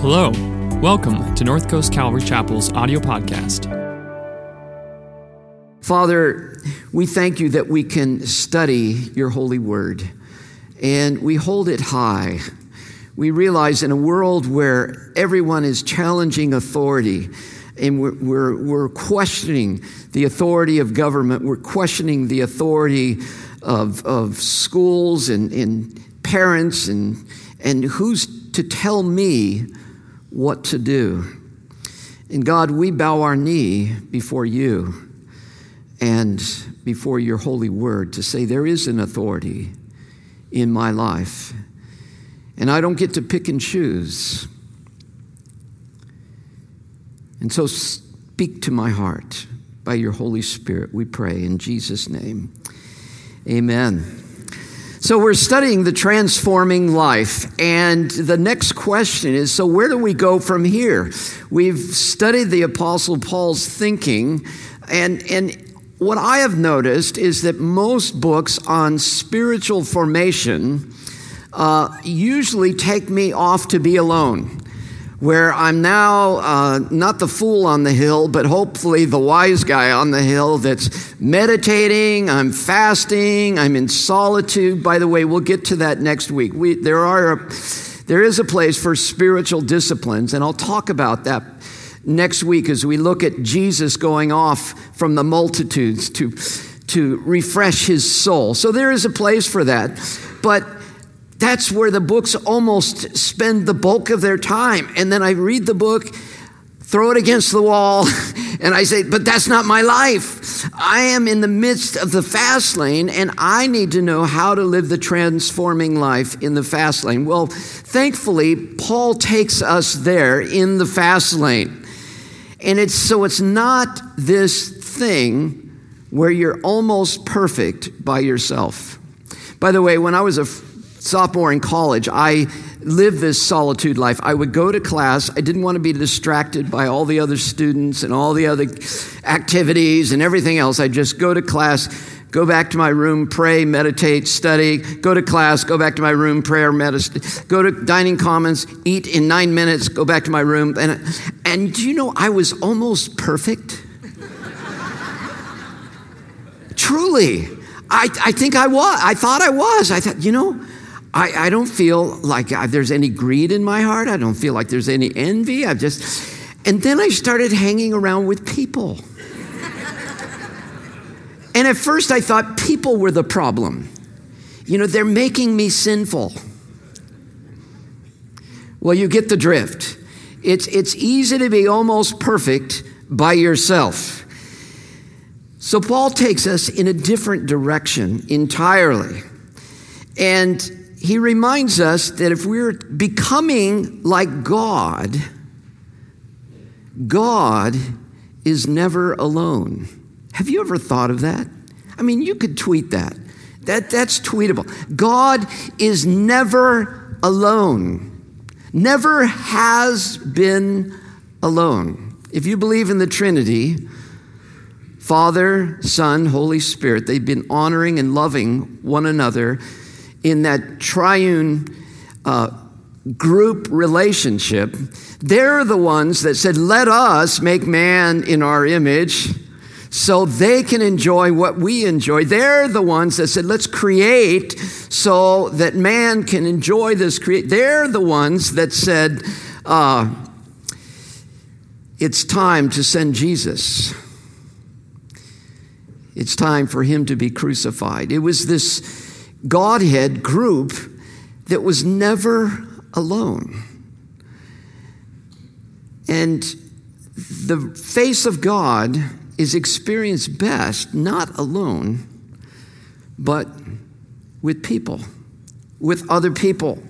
Hello, welcome to North Coast Calvary Chapel's audio podcast. Father, we thank you that we can study your holy word and we hold it high. We realize in a world where everyone is challenging authority and we're, we're, we're questioning the authority of government, we're questioning the authority of, of schools and, and parents and, and who's to tell me what to do. And God, we bow our knee before you and before your holy word to say there is an authority in my life. And I don't get to pick and choose. And so speak to my heart by your Holy Spirit, we pray in Jesus' name. Amen. So, we're studying the transforming life. And the next question is so, where do we go from here? We've studied the Apostle Paul's thinking, and, and what I have noticed is that most books on spiritual formation uh, usually take me off to be alone where I'm now uh, not the fool on the hill, but hopefully the wise guy on the hill that's meditating, I'm fasting, I'm in solitude. By the way, we'll get to that next week. We, there, are a, there is a place for spiritual disciplines, and I'll talk about that next week as we look at Jesus going off from the multitudes to, to refresh his soul. So there is a place for that. But that's where the books almost spend the bulk of their time. And then I read the book, throw it against the wall, and I say, but that's not my life. I am in the midst of the fast lane, and I need to know how to live the transforming life in the fast lane. Well, thankfully, Paul takes us there in the fast lane. And it's so it's not this thing where you're almost perfect by yourself. By the way, when I was a sophomore in college, I lived this solitude life. I would go to class. I didn't want to be distracted by all the other students and all the other activities and everything else. I'd just go to class, go back to my room, pray, meditate, study, go to class, go back to my room, prayer, meditate, go to dining commons, eat in nine minutes, go back to my room. And, and do you know, I was almost perfect. Truly. I, I think I was. I thought I was. I thought, you know, I, I don't feel like there's any greed in my heart. I don't feel like there's any envy. I just, and then I started hanging around with people. and at first I thought people were the problem. You know, they're making me sinful. Well, you get the drift. It's, it's easy to be almost perfect by yourself. So Paul takes us in a different direction entirely. And he reminds us that if we're becoming like God, God is never alone. Have you ever thought of that? I mean, you could tweet that. That that's tweetable. God is never alone. Never has been alone. If you believe in the Trinity, Father, Son, Holy Spirit, they've been honoring and loving one another in that triune uh, group relationship, they're the ones that said, Let us make man in our image so they can enjoy what we enjoy. They're the ones that said, Let's create so that man can enjoy this create. They're the ones that said, uh, It's time to send Jesus. It's time for him to be crucified. It was this Godhead group that was never alone. And the face of God is experienced best not alone, but with people, with other people.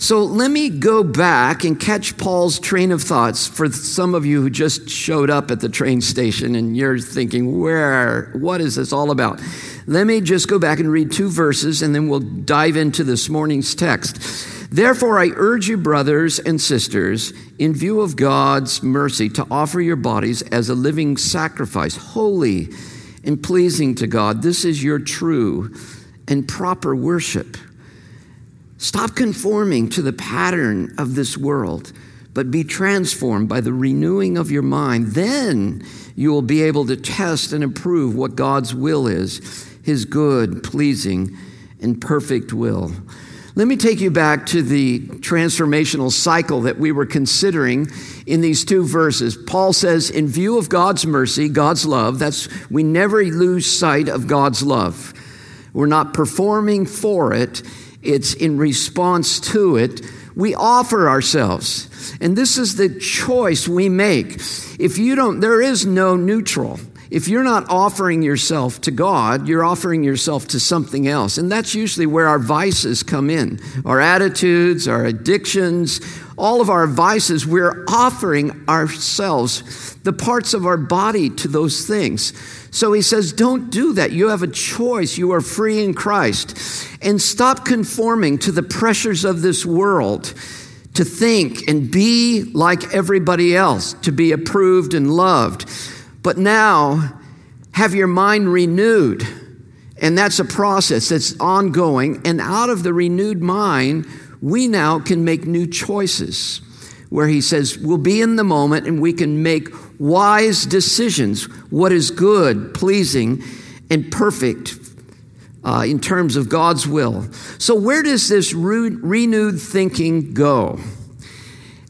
So let me go back and catch Paul's train of thoughts for some of you who just showed up at the train station and you're thinking, where, what is this all about? Let me just go back and read two verses and then we'll dive into this morning's text. Therefore, I urge you, brothers and sisters, in view of God's mercy, to offer your bodies as a living sacrifice, holy and pleasing to God. This is your true and proper worship. Stop conforming to the pattern of this world, but be transformed by the renewing of your mind. Then you will be able to test and approve what God's will is, his good, pleasing, and perfect will. Let me take you back to the transformational cycle that we were considering in these two verses. Paul says, in view of God's mercy, God's love, that's we never lose sight of God's love. We're not performing for it, it's in response to it. We offer ourselves. And this is the choice we make. If you don't, there is no neutral. If you're not offering yourself to God, you're offering yourself to something else. And that's usually where our vices come in our attitudes, our addictions, all of our vices. We're offering ourselves, the parts of our body, to those things. So he says, don't do that. You have a choice. You are free in Christ. And stop conforming to the pressures of this world to think and be like everybody else, to be approved and loved. But now, have your mind renewed. And that's a process that's ongoing. And out of the renewed mind, we now can make new choices. Where he says, we'll be in the moment and we can make wise decisions, what is good, pleasing, and perfect uh, in terms of God's will. So, where does this re- renewed thinking go?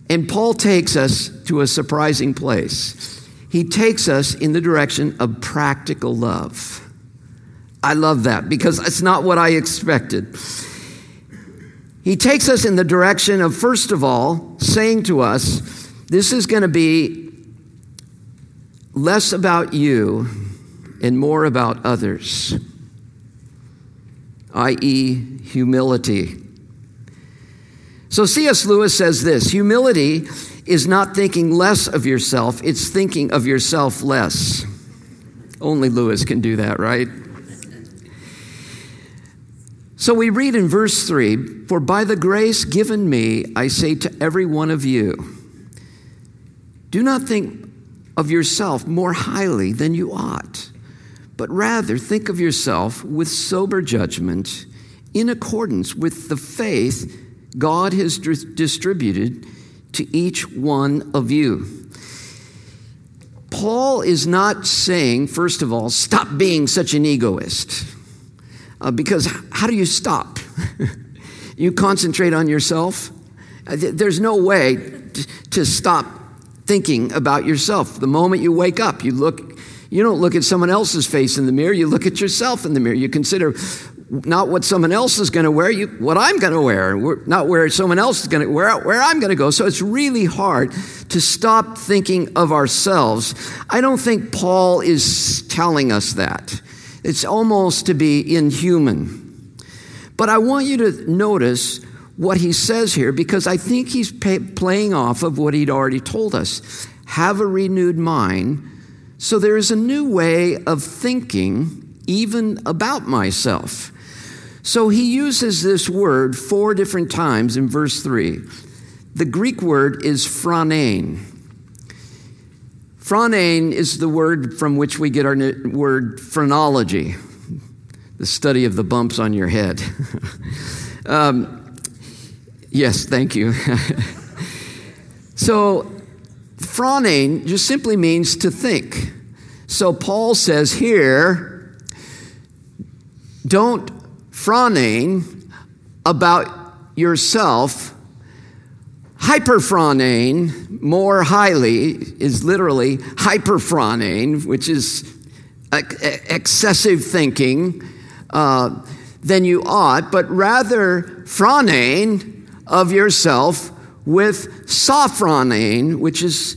And Paul takes us to a surprising place he takes us in the direction of practical love. I love that because it's not what I expected. He takes us in the direction of, first of all, saying to us, this is going to be less about you and more about others, i.e., humility. So C.S. Lewis says this humility is not thinking less of yourself, it's thinking of yourself less. Only Lewis can do that, right? So we read in verse 3 For by the grace given me, I say to every one of you, do not think of yourself more highly than you ought, but rather think of yourself with sober judgment in accordance with the faith God has distributed to each one of you. Paul is not saying, first of all, stop being such an egoist. Uh, because how do you stop? you concentrate on yourself? Uh, there's no way to, to stop thinking about yourself. The moment you wake up, you look you don't look at someone else's face in the mirror, you look at yourself in the mirror. You consider not what someone else is going to wear, you, what I'm going to wear, not where someone else is going to where where I'm going to go. So it's really hard to stop thinking of ourselves. I don't think Paul is telling us that. It's almost to be inhuman. But I want you to notice what he says here because I think he's pay, playing off of what he'd already told us. Have a renewed mind. So there is a new way of thinking even about myself. So he uses this word four different times in verse 3. The Greek word is phronein. Phronein is the word from which we get our word phrenology, the study of the bumps on your head. um, yes, thank you. so, phronein just simply means to think. So, Paul says here, don't phronein about yourself. Hyperphronein, more highly, is literally hyperphronein, which is excessive thinking uh, than you ought, but rather phronein of yourself with sophronein, which is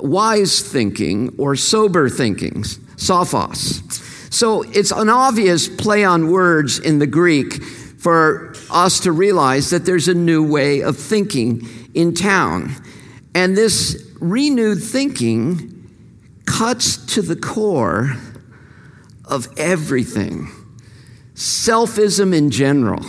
wise thinking or sober thinking, sophos. So it's an obvious play on words in the Greek for us to realize that there's a new way of thinking in town. And this renewed thinking cuts to the core of everything, selfism in general.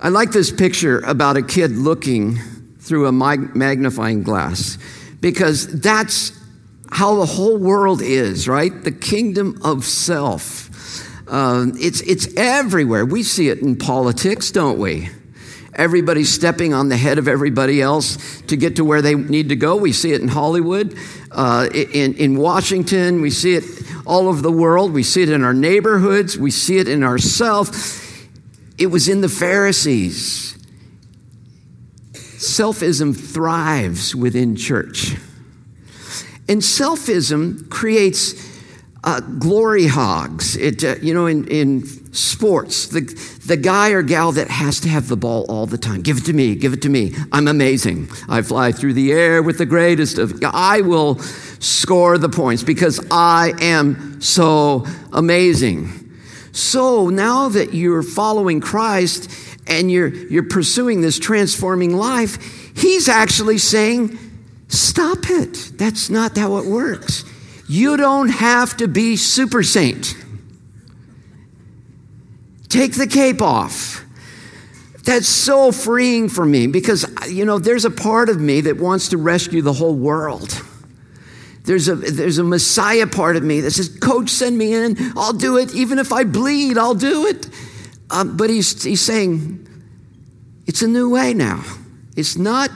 I like this picture about a kid looking through a magnifying glass because that's how the whole world is, right? The kingdom of self. Uh, it's, it's everywhere. We see it in politics, don't we? Everybody's stepping on the head of everybody else to get to where they need to go. We see it in Hollywood, uh, in, in Washington, we see it all over the world, we see it in our neighborhoods, we see it in ourselves. It was in the Pharisees. Selfism thrives within church. And selfism creates uh, glory hogs. It, uh, you know, in, in sports, the, the guy or gal that has to have the ball all the time. Give it to me, give it to me. I'm amazing. I fly through the air with the greatest of. I will score the points because I am so amazing. So now that you're following Christ and you're, you're pursuing this transforming life, he's actually saying, Stop it. That's not how it works. You don't have to be super saint. Take the cape off. That's so freeing for me because, you know, there's a part of me that wants to rescue the whole world. There's a, there's a Messiah part of me that says, Coach, send me in. I'll do it. Even if I bleed, I'll do it. Um, but he's, he's saying, it's a new way now. It's not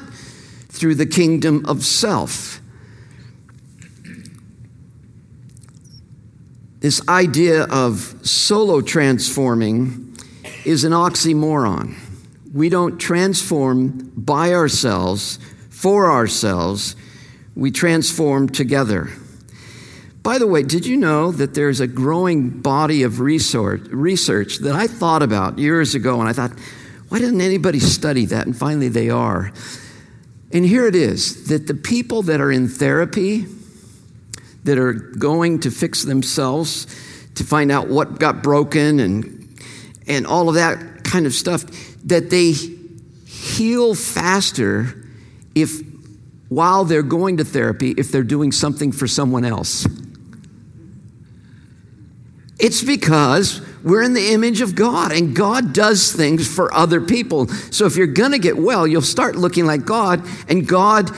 through the kingdom of self. This idea of solo transforming is an oxymoron. We don't transform by ourselves, for ourselves we transform together. By the way, did you know that there's a growing body of research, that I thought about years ago, and I thought, why didn't anybody study that? And finally, they are. And here it is that the people that are in therapy, that are going to fix themselves, to find out what got broken and, and all of that kind of stuff, that they heal faster if while they're going to therapy if they're doing something for someone else. It's because we're in the image of God and God does things for other people. So if you're going to get well, you'll start looking like God and God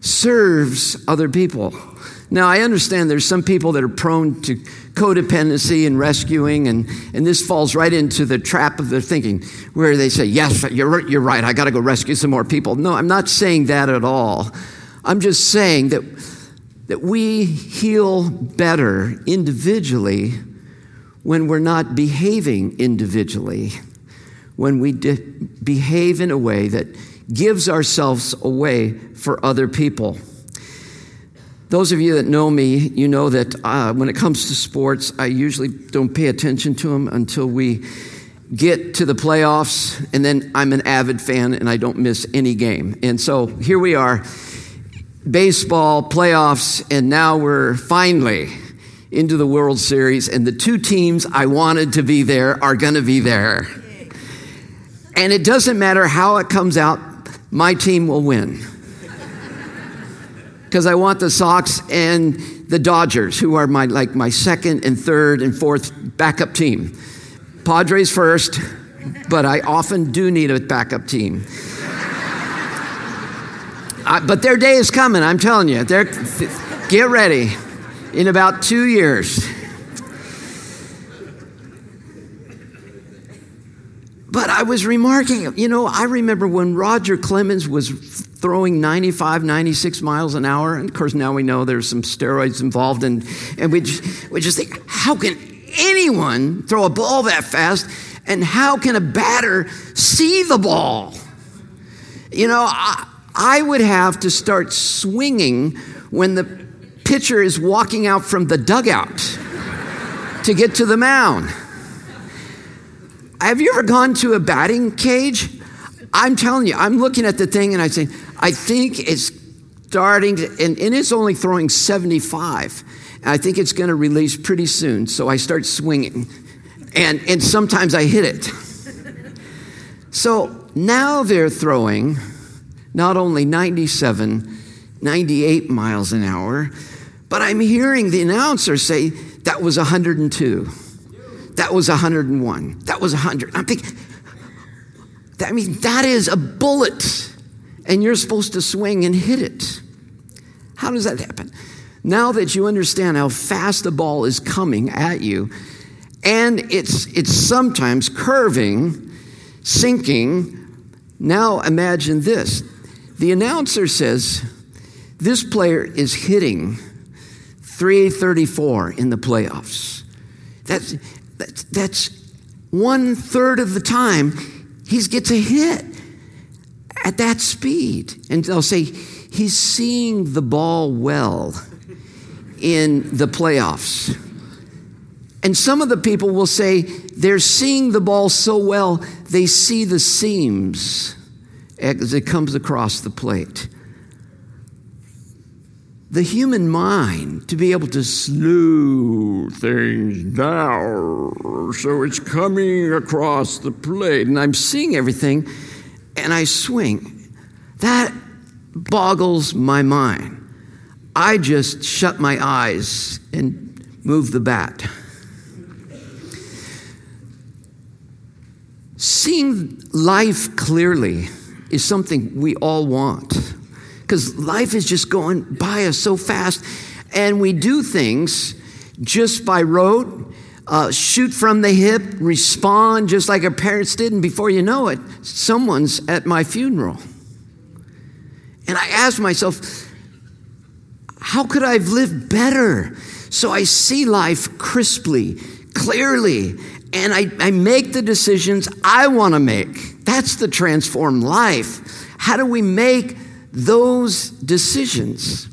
serves other people. Now, I understand there's some people that are prone to codependency and rescuing, and, and this falls right into the trap of their thinking where they say, Yes, you're, you're right, I got to go rescue some more people. No, I'm not saying that at all. I'm just saying that, that we heal better individually when we're not behaving individually, when we de- behave in a way that gives ourselves away for other people. Those of you that know me, you know that uh, when it comes to sports, I usually don't pay attention to them until we get to the playoffs, and then I'm an avid fan and I don't miss any game. And so here we are, baseball playoffs, and now we're finally into the World Series, and the two teams I wanted to be there are going to be there. And it doesn't matter how it comes out, my team will win because I want the Sox and the Dodgers, who are my like my second and third and fourth backup team. Padres first, but I often do need a backup team. I, but their day is coming. I'm telling you. They're, get ready. In about two years. But I was remarking, you know, I remember when Roger Clemens was throwing 95, 96 miles an hour. And of course, now we know there's some steroids involved. And, and we, just, we just think, how can anyone throw a ball that fast? And how can a batter see the ball? You know, I, I would have to start swinging when the pitcher is walking out from the dugout to get to the mound. Have you ever gone to a batting cage? I'm telling you, I'm looking at the thing and I say, I think it's starting to, and, and it's only throwing 75. And I think it's going to release pretty soon. So I start swinging. And, and sometimes I hit it. So now they're throwing not only 97, 98 miles an hour, but I'm hearing the announcer say that was 102. That was 101. That was 100. I'm thinking, I mean, that is a bullet and you're supposed to swing and hit it. How does that happen? Now that you understand how fast the ball is coming at you, and it's, it's sometimes curving, sinking, Now imagine this the announcer says, This player is hitting 334 in the playoffs. That's, that's, that's one third of the time he gets a hit at that speed. And they'll say, He's seeing the ball well in the playoffs. And some of the people will say they're seeing the ball so well, they see the seams as it comes across the plate. The human mind to be able to slow things down so it's coming across the plate, and I'm seeing everything, and I swing. That boggles my mind. I just shut my eyes and move the bat. Seeing life clearly is something we all want because life is just going by us so fast, and we do things just by rote. Uh, shoot from the hip, respond just like our parents did, and before you know it, someone's at my funeral. And I ask myself, how could I have lived better? So I see life crisply, clearly, and I, I make the decisions I want to make. That's the transformed life. How do we make those decisions?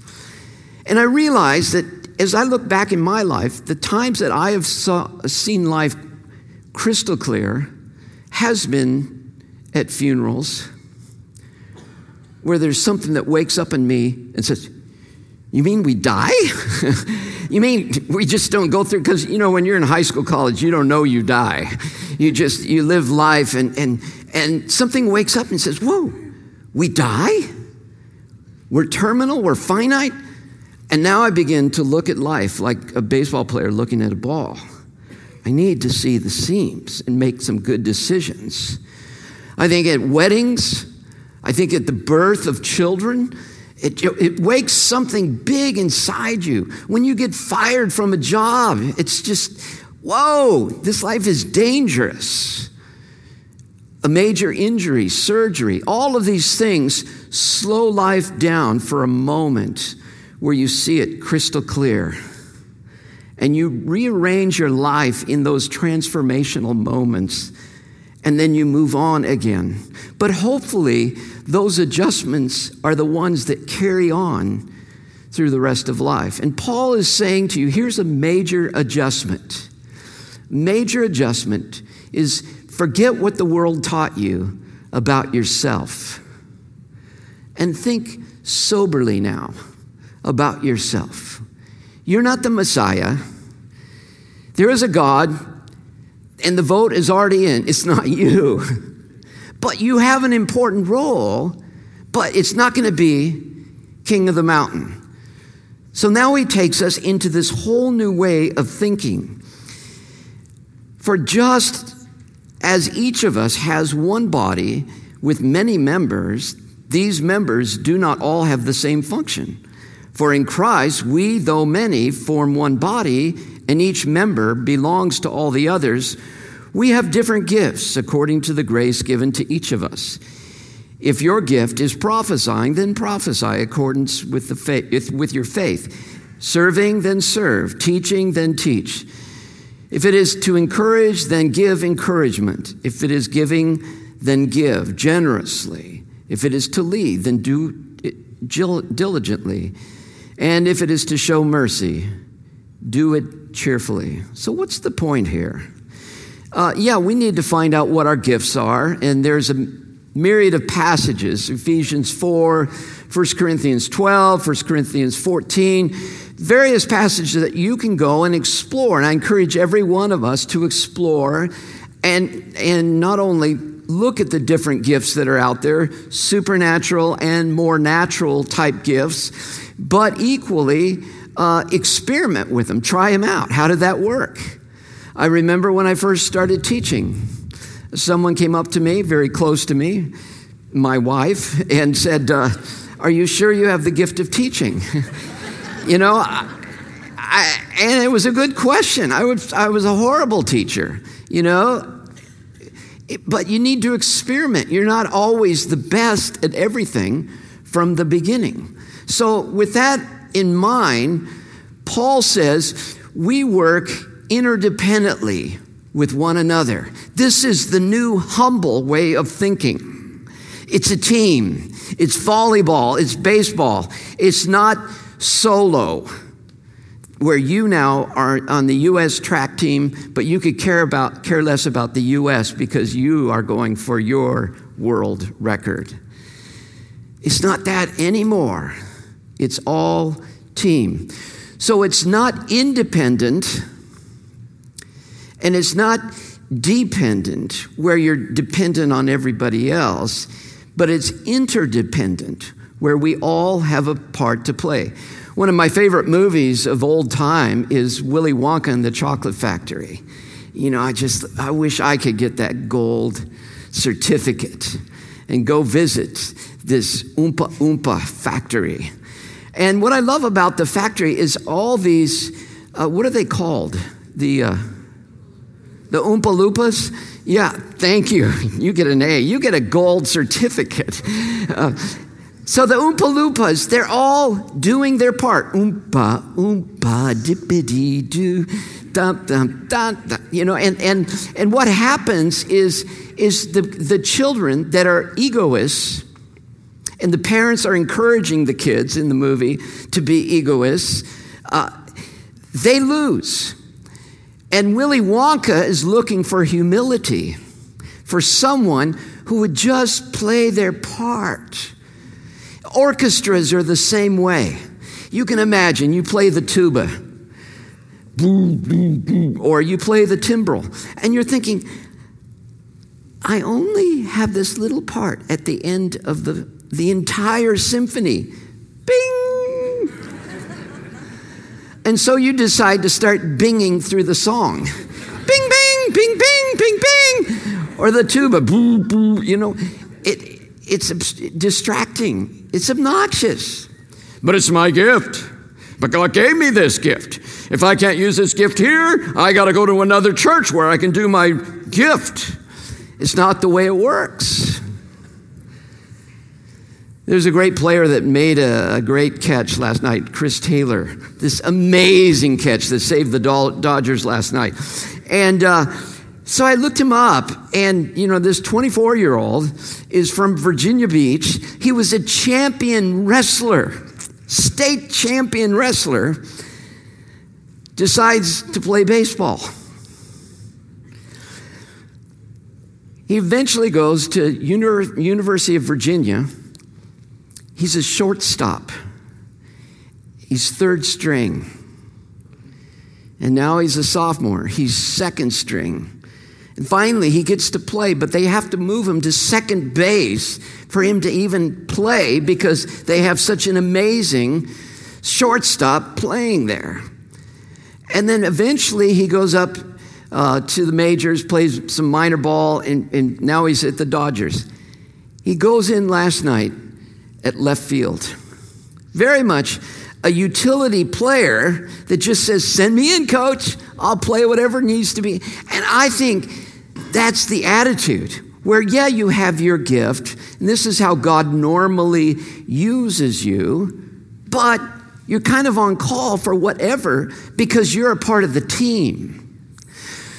And I realize that as I look back in my life, the times that I have saw, seen life crystal clear has been at funerals where there's something that wakes up in me and says, You mean we die? you mean we just don't go through? Because, you know, when you're in high school, college, you don't know you die. You just, you live life and, and, and something wakes up and says, Whoa, we die? We're terminal, we're finite. And now I begin to look at life like a baseball player looking at a ball. I need to see the seams and make some good decisions. I think at weddings, I think at the birth of children, it, it wakes something big inside you. When you get fired from a job, it's just, whoa, this life is dangerous. A major injury, surgery, all of these things slow life down for a moment where you see it crystal clear. And you rearrange your life in those transformational moments, and then you move on again. But hopefully, those adjustments are the ones that carry on through the rest of life. And Paul is saying to you here's a major adjustment. Major adjustment is forget what the world taught you about yourself and think soberly now about yourself. You're not the Messiah. There is a God, and the vote is already in. It's not you. But you have an important role, but it's not going to be king of the mountain. So now he takes us into this whole new way of thinking. For just as each of us has one body with many members, these members do not all have the same function. For in Christ, we, though many, form one body, and each member belongs to all the others. We have different gifts according to the grace given to each of us. If your gift is prophesying, then prophesy accordance with, the faith, with your faith. Serving, then serve. Teaching, then teach. If it is to encourage, then give encouragement. If it is giving, then give generously. If it is to lead, then do it diligently. And if it is to show mercy, do it cheerfully. So, what's the point here? Uh, yeah, we need to find out what our gifts are, and there's a myriad of passages Ephesians 4, 1 Corinthians 12, 1 Corinthians 14, various passages that you can go and explore. And I encourage every one of us to explore and, and not only look at the different gifts that are out there, supernatural and more natural type gifts, but equally uh, experiment with them, try them out. How did that work? I remember when I first started teaching, someone came up to me, very close to me, my wife, and said, uh, Are you sure you have the gift of teaching? you know, I, I, and it was a good question. I, I was a horrible teacher, you know. But you need to experiment. You're not always the best at everything from the beginning. So, with that in mind, Paul says we work interdependently with one another. This is the new humble way of thinking. It's a team, it's volleyball, it's baseball, it's not solo. Where you now are on the U.S. track team, but you could care about care less about the U.S. because you are going for your world record. It's not that anymore. It's all team. So it's not independent and it's not dependent, where you're dependent on everybody else, but it's interdependent, where we all have a part to play. One of my favorite movies of old time is Willy Wonka and the Chocolate Factory. You know, I just, I wish I could get that gold certificate and go visit this Oompa Oompa factory. And what I love about the factory is all these, uh, what are they called? The, uh, the Oompa Loompas? Yeah, thank you. You get an A. You get a gold certificate. Uh, so the Oompa Loompas, they're all doing their part. Oompa, oompa, dippity doo, dum, dum, dum, dum. You know, and, and, and what happens is, is the, the children that are egoists, and the parents are encouraging the kids in the movie to be egoists, uh, they lose. And Willy Wonka is looking for humility, for someone who would just play their part. Orchestras are the same way. You can imagine you play the tuba, or you play the timbrel, and you're thinking, I only have this little part at the end of the, the entire symphony. Bing! and so you decide to start binging through the song. Bing, bing, bing, bing, bing, bing. Or the tuba, boo, boo. You know, it, it's distracting, it's obnoxious. But it's my gift. But God gave me this gift. If I can't use this gift here, I got to go to another church where I can do my gift. It's not the way it works. There's a great player that made a, a, great catch last night, Chris Taylor. This amazing catch that saved the Dodgers last night. And uh, so I looked him up, and you know, this 24 year old is from Virginia Beach. He was a champion wrestler, state champion wrestler, decides to play baseball. He eventually goes to University of Virginia. He's a shortstop. He's third string. And now he's a sophomore. He's second string. And finally, he gets to play, but they have to move him to second base for him to even play because they have such an amazing shortstop playing there. And then eventually he goes up uh, to the majors, plays some minor ball, and, and now he's at the Dodgers. He goes in last night at left field. Very much a utility player that just says, Send me in, coach. I'll play whatever needs to be. And I think that's the attitude where, yeah, you have your gift, and this is how God normally uses you, but you're kind of on call for whatever because you're a part of the team.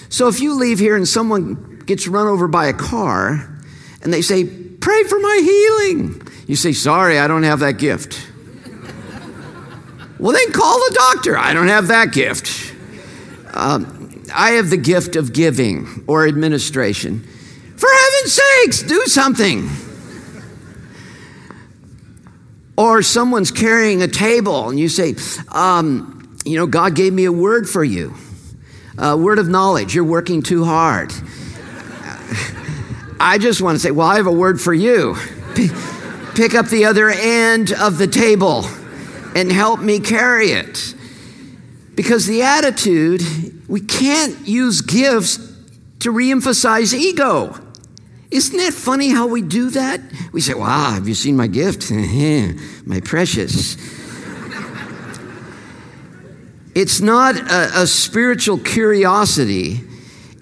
So if you leave here and someone gets run over by a car and they say, Pray for my healing, you say, Sorry, I don't have that gift. well, then call the doctor. I don't have that gift. Um, I have the gift of giving or administration. For heaven's sakes, do something. Or someone's carrying a table and you say, um, you know, God gave me a word for you, a word of knowledge. You're working too hard. I just want to say, well, I have a word for you. Pick up the other end of the table and help me carry it. Because the attitude, we can't use gifts to reemphasize ego. Isn't that funny how we do that? We say, Wow, have you seen my gift? my precious. it's not a, a spiritual curiosity,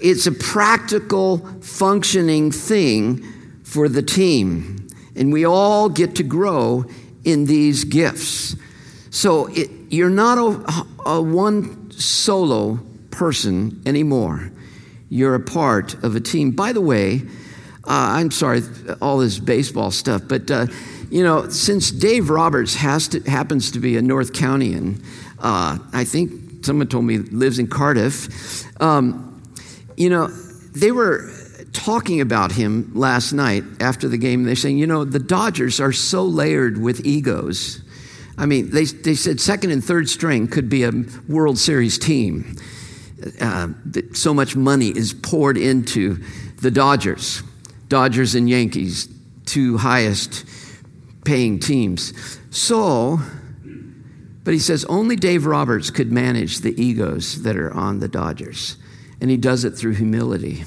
it's a practical, functioning thing for the team. And we all get to grow in these gifts. So it, you're not a, a one solo person anymore. You're a part of a team. By the way, uh, I'm sorry, all this baseball stuff, but uh, you know, since Dave Roberts has to, happens to be a North Countyan, uh, I think someone told me lives in Cardiff. Um, you know, they were talking about him last night after the game. They're saying, you know, the Dodgers are so layered with egos. I mean, they, they said second and third string could be a World Series team. Uh, so much money is poured into the Dodgers. Dodgers and Yankees, two highest paying teams. So, but he says only Dave Roberts could manage the egos that are on the Dodgers. And he does it through humility.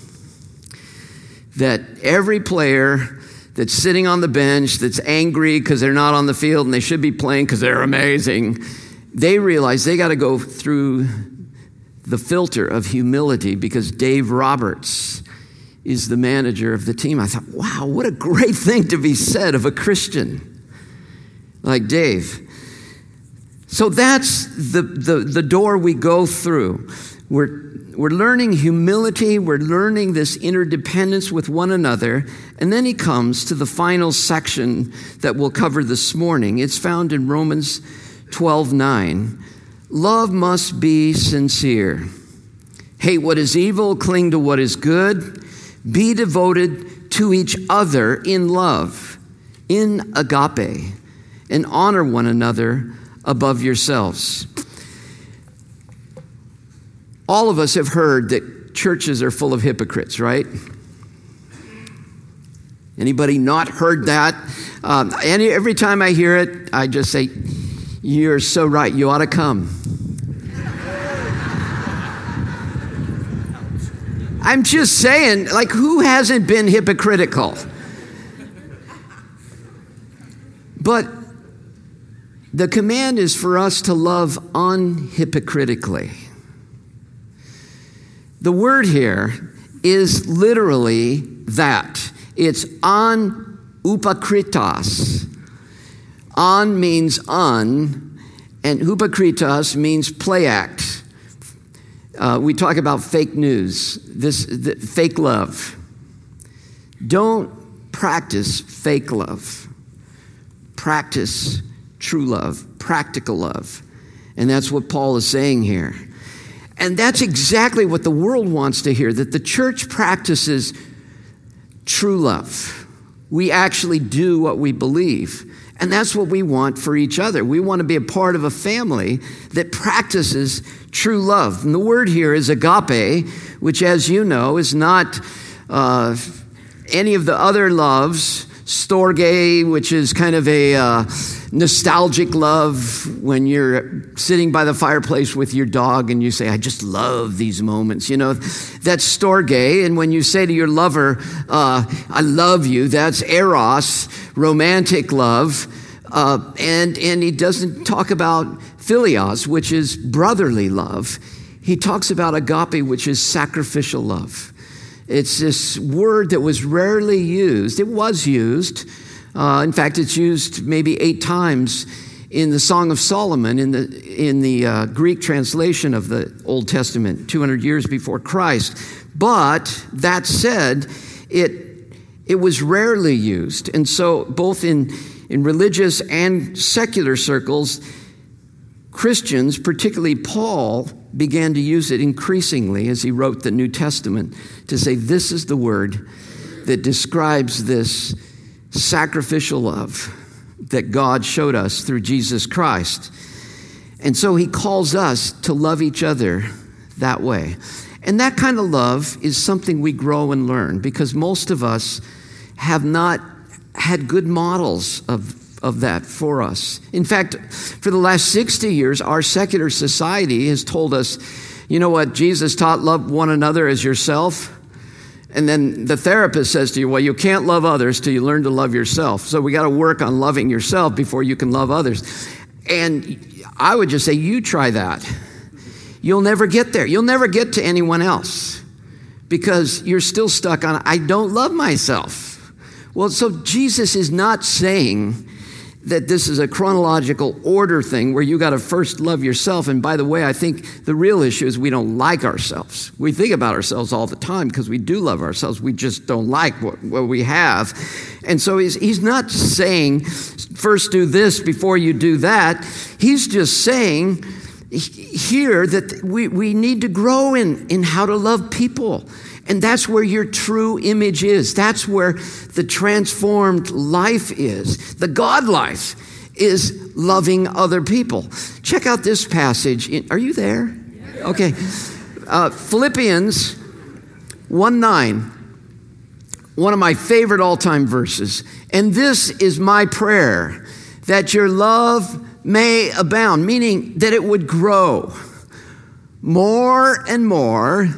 That every player that's sitting on the bench, that's angry because they're not on the field and they should be playing because they're amazing, they realize they got to go through the filter of humility because Dave Roberts is the manager of the team. I thought, wow, what a great thing to be said of a Christian like Dave. So that's the, the, the door we go through. We're, we're learning humility, we're learning this interdependence with one another, and then he comes to the final section that we'll cover this morning. It's found in Romans 12 9. Love must be sincere. Hate what is evil, cling to what is good be devoted to each other in love, in agape, and honor one another above yourselves. All of us have heard that churches are full of hypocrites, right? Anybody not heard that? Um, any, every time I hear it, I just say, You're so right. You ought to come. I'm just saying, like, who hasn't been hypocritical? But the command is for us to love unhypocritically. The word here is literally that it's on upakritas. On means un, and upakritas means play act. Uh, we talk about fake news, this the, fake love. Don't practice fake love. Practice true love, practical love. And that's what Paul is saying here. And that's exactly what the world wants to hear that the church practices true love. We actually do what we believe. And that's what we want for each other. We want to be a part of a family that practices true love. And the word here is agape, which, as you know, is not uh, any of the other loves. Storge, which is kind of a uh, nostalgic love when you're sitting by the fireplace with your dog and you say, I just love these moments. You know, that's storge. And when you say to your lover, uh, I love you, that's eros, romantic love. Uh, and, and he doesn't talk about philios, which is brotherly love. He talks about agape, which is sacrificial love. It's this word that was rarely used. It was used. Uh, in fact, it's used maybe eight times in the Song of Solomon, in the, in the uh, Greek translation of the Old Testament, 200 years before Christ. But that said, it, it was rarely used. And so, both in, in religious and secular circles, Christians, particularly Paul, began to use it increasingly as he wrote the New Testament to say, This is the word that describes this sacrificial love that God showed us through Jesus Christ. And so he calls us to love each other that way. And that kind of love is something we grow and learn because most of us have not had good models of of that for us. In fact, for the last 60 years, our secular society has told us, you know what, Jesus taught love one another as yourself. And then the therapist says to you, well, you can't love others till you learn to love yourself. So we got to work on loving yourself before you can love others. And I would just say, you try that. You'll never get there. You'll never get to anyone else because you're still stuck on, I don't love myself. Well, so Jesus is not saying that this is a chronological order thing where you got to first love yourself. And by the way, I think the real issue is we don't like ourselves. We think about ourselves all the time because we do love ourselves. We just don't like what, what we have. And so he's, he's not saying, first do this before you do that. He's just saying here that we, we need to grow in, in how to love people. And that's where your true image is. That's where the transformed life is. The God life is loving other people. Check out this passage. Are you there? Okay. Uh, Philippians 1 9, one of my favorite all time verses. And this is my prayer that your love may abound, meaning that it would grow more and more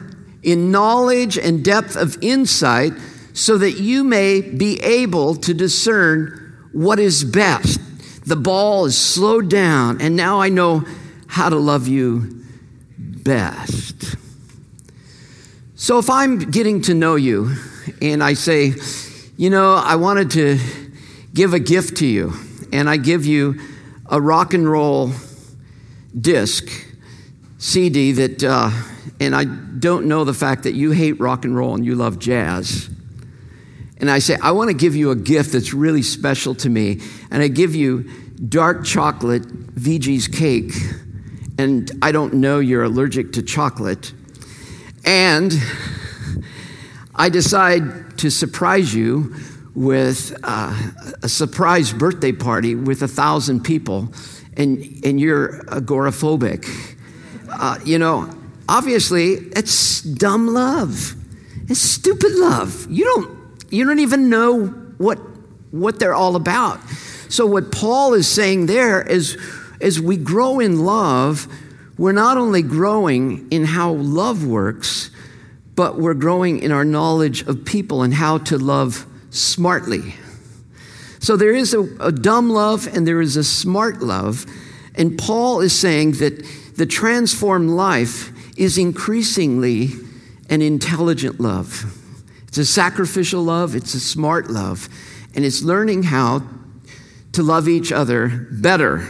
in knowledge and depth of insight, so that you may be able to discern what is best. The ball is slowed down, and now I know how to love you best. So if I'm getting to know you and I say, you know, I wanted to give a gift to you, and I give you a rock and roll disc, CD that, uh, and I don't know the fact that you hate rock and roll and you love jazz. And I say, I want to give you a gift that's really special to me. And I give you dark chocolate VG's cake. And I don't know you're allergic to chocolate. And I decide to surprise you with uh, a surprise birthday party with a thousand people, and, and you're agoraphobic. Uh, you know, obviously it's dumb love. It's stupid love. You don't you don't even know what what they're all about. So what Paul is saying there is as we grow in love, we're not only growing in how love works, but we're growing in our knowledge of people and how to love smartly. So there is a, a dumb love and there is a smart love. And Paul is saying that the transformed life is increasingly an intelligent love. It's a sacrificial love, it's a smart love, and it's learning how to love each other better.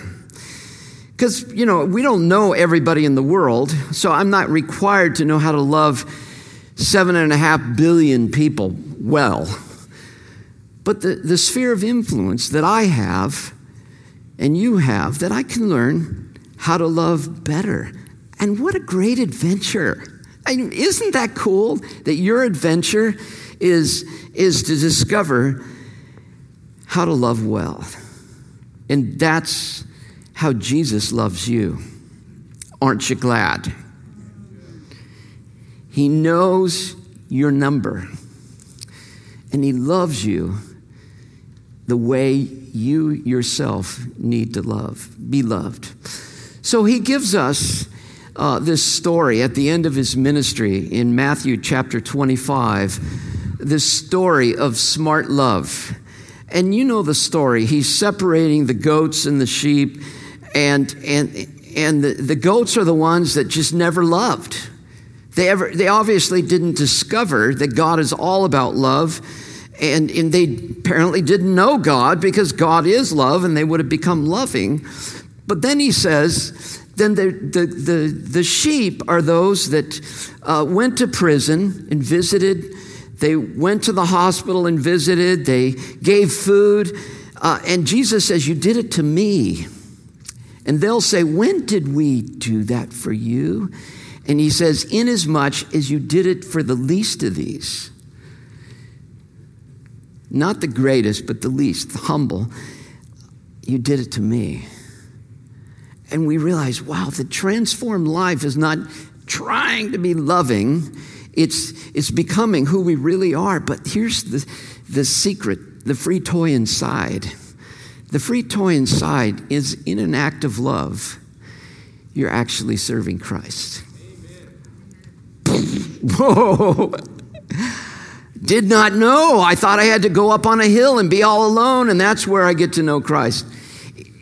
Because, you know, we don't know everybody in the world, so I'm not required to know how to love seven and a half billion people well. But the, the sphere of influence that I have and you have, that I can learn how to love better and what a great adventure. I mean, isn't that cool that your adventure is, is to discover how to love well? And that's how Jesus loves you. Aren't you glad? He knows your number, and He loves you the way you yourself need to love, be loved. So He gives us uh, this story at the end of his ministry in Matthew chapter 25, this story of smart love. And you know the story. He's separating the goats and the sheep, and, and, and the, the goats are the ones that just never loved. They, ever, they obviously didn't discover that God is all about love. And, and they apparently didn't know God because God is love and they would have become loving. But then he says then the, the, the, the sheep are those that uh, went to prison and visited. They went to the hospital and visited. They gave food. Uh, and Jesus says, You did it to me. And they'll say, When did we do that for you? And he says, Inasmuch as you did it for the least of these, not the greatest, but the least, the humble, you did it to me and we realize, wow, the transformed life is not trying to be loving, it's, it's becoming who we really are. But here's the, the secret the free toy inside. The free toy inside is in an act of love, you're actually serving Christ. Whoa! Did not know. I thought I had to go up on a hill and be all alone, and that's where I get to know Christ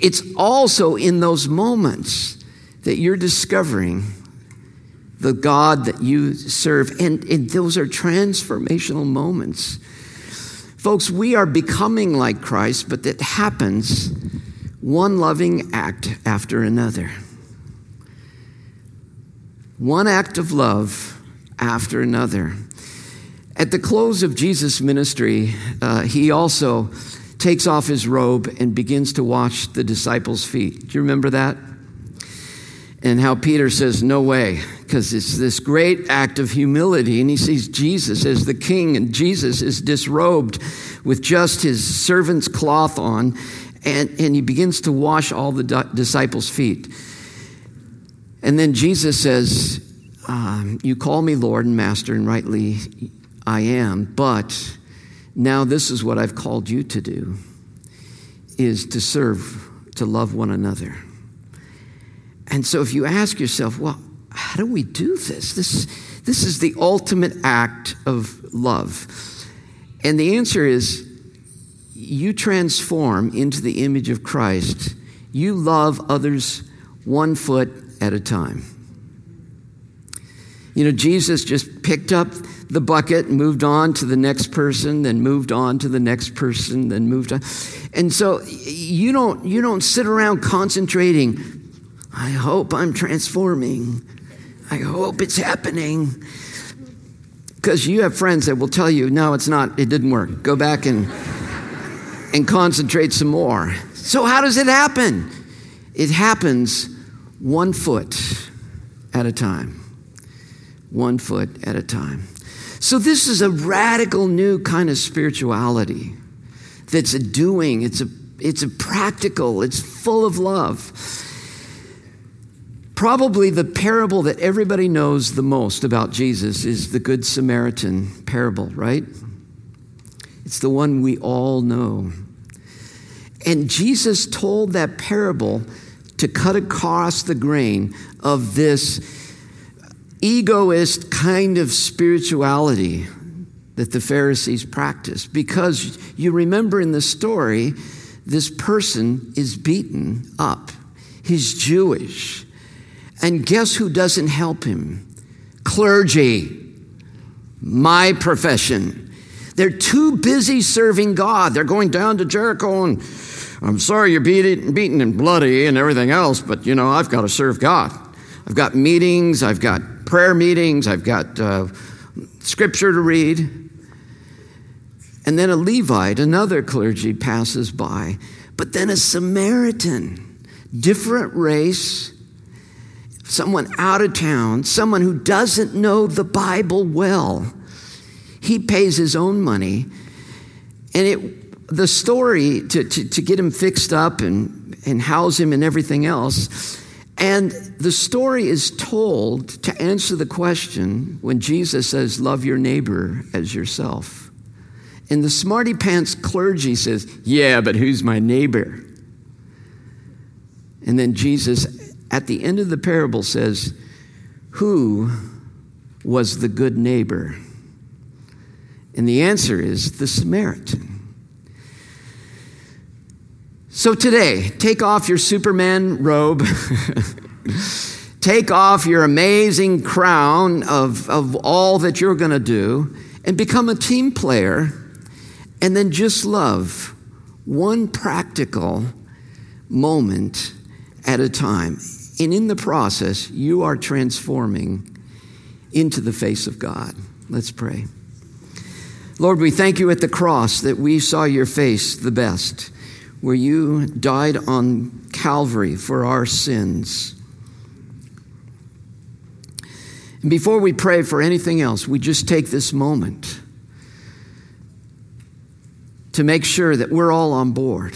it's also in those moments that you're discovering the God that you serve. And, and those are transformational moments. Folks, we are becoming like Christ, but that happens one loving act after another. One act of love after another. At the close of Jesus' ministry, uh, he also takes off his robe and begins to wash the disciples' feet. Do you remember that? And how Peter says, No way, because it's this great act of humility. And he sees Jesus as the king, and Jesus is disrobed with just his servant's cloth on. And, and he begins to wash all the disciples' feet. And then Jesus says, um, You call me Lord and Master, and rightly I am, but now this is what I've called you to do is to serve, to love one another. And so if you ask yourself, well, how do we do this? This, this is the ultimate act of love. And the answer is you transform into the image of Christ. You love others one foot at a time. You know, Jesus just picked up the bucket, and moved on to the next person, then moved on to the next person, then moved on. And so you don't, you don't sit around concentrating, I hope I'm transforming. I hope it's happening. Because you have friends that will tell you, no, it's not, it didn't work. Go back and, and concentrate some more. So, how does it happen? It happens one foot at a time. One foot at a time. So, this is a radical new kind of spirituality that's a doing, it's a, it's a practical, it's full of love. Probably the parable that everybody knows the most about Jesus is the Good Samaritan parable, right? It's the one we all know. And Jesus told that parable to cut across the grain of this egoist kind of spirituality that the Pharisees practiced. Because you remember in the story, this person is beaten up. He's Jewish. And guess who doesn't help him? Clergy. My profession. They're too busy serving God. They're going down to Jericho and I'm sorry you're beaten, beaten and bloody and everything else, but you know, I've got to serve God. I've got meetings, I've got prayer meetings, I've got uh, scripture to read. And then a Levite, another clergy, passes by. But then a Samaritan, different race, someone out of town, someone who doesn't know the Bible well. He pays his own money. And it, the story to, to, to get him fixed up and, and house him and everything else and the story is told to answer the question when Jesus says, Love your neighbor as yourself. And the smarty pants clergy says, Yeah, but who's my neighbor? And then Jesus, at the end of the parable, says, Who was the good neighbor? And the answer is the Samaritan. So today, take off your Superman robe. take off your amazing crown of, of all that you're going to do and become a team player and then just love one practical moment at a time. And in the process, you are transforming into the face of God. Let's pray. Lord, we thank you at the cross that we saw your face the best where you died on Calvary for our sins. And before we pray for anything else, we just take this moment to make sure that we're all on board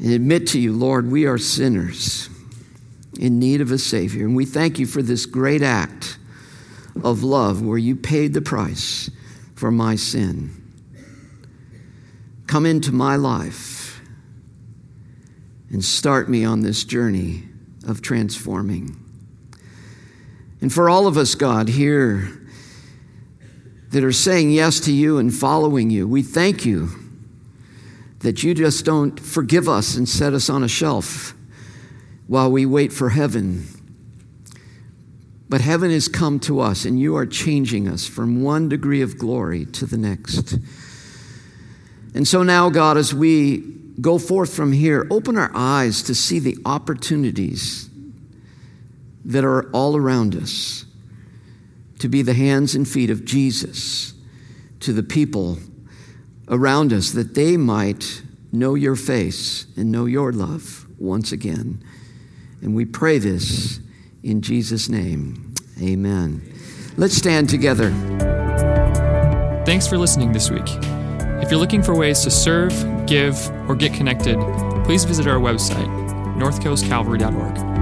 and admit to you, Lord, we are sinners in need of a Savior. And we thank you for this great act of love where you paid the price for my sin. Come into my life and start me on this journey of transforming. And for all of us, God, here that are saying yes to you and following you, we thank you that you just don't forgive us and set us on a shelf while we wait for heaven. But heaven has come to us, and you are changing us from one degree of glory to the next. And so now, God, as we go forth from here, open our eyes to see the opportunities that are all around us to be the hands and feet of Jesus to the people around us that they might know your face and know your love once again. And we pray this in Jesus' name. Amen. Let's stand together. Thanks for listening this week. If you're looking for ways to serve, give, or get connected, please visit our website, northcoastcalvary.org.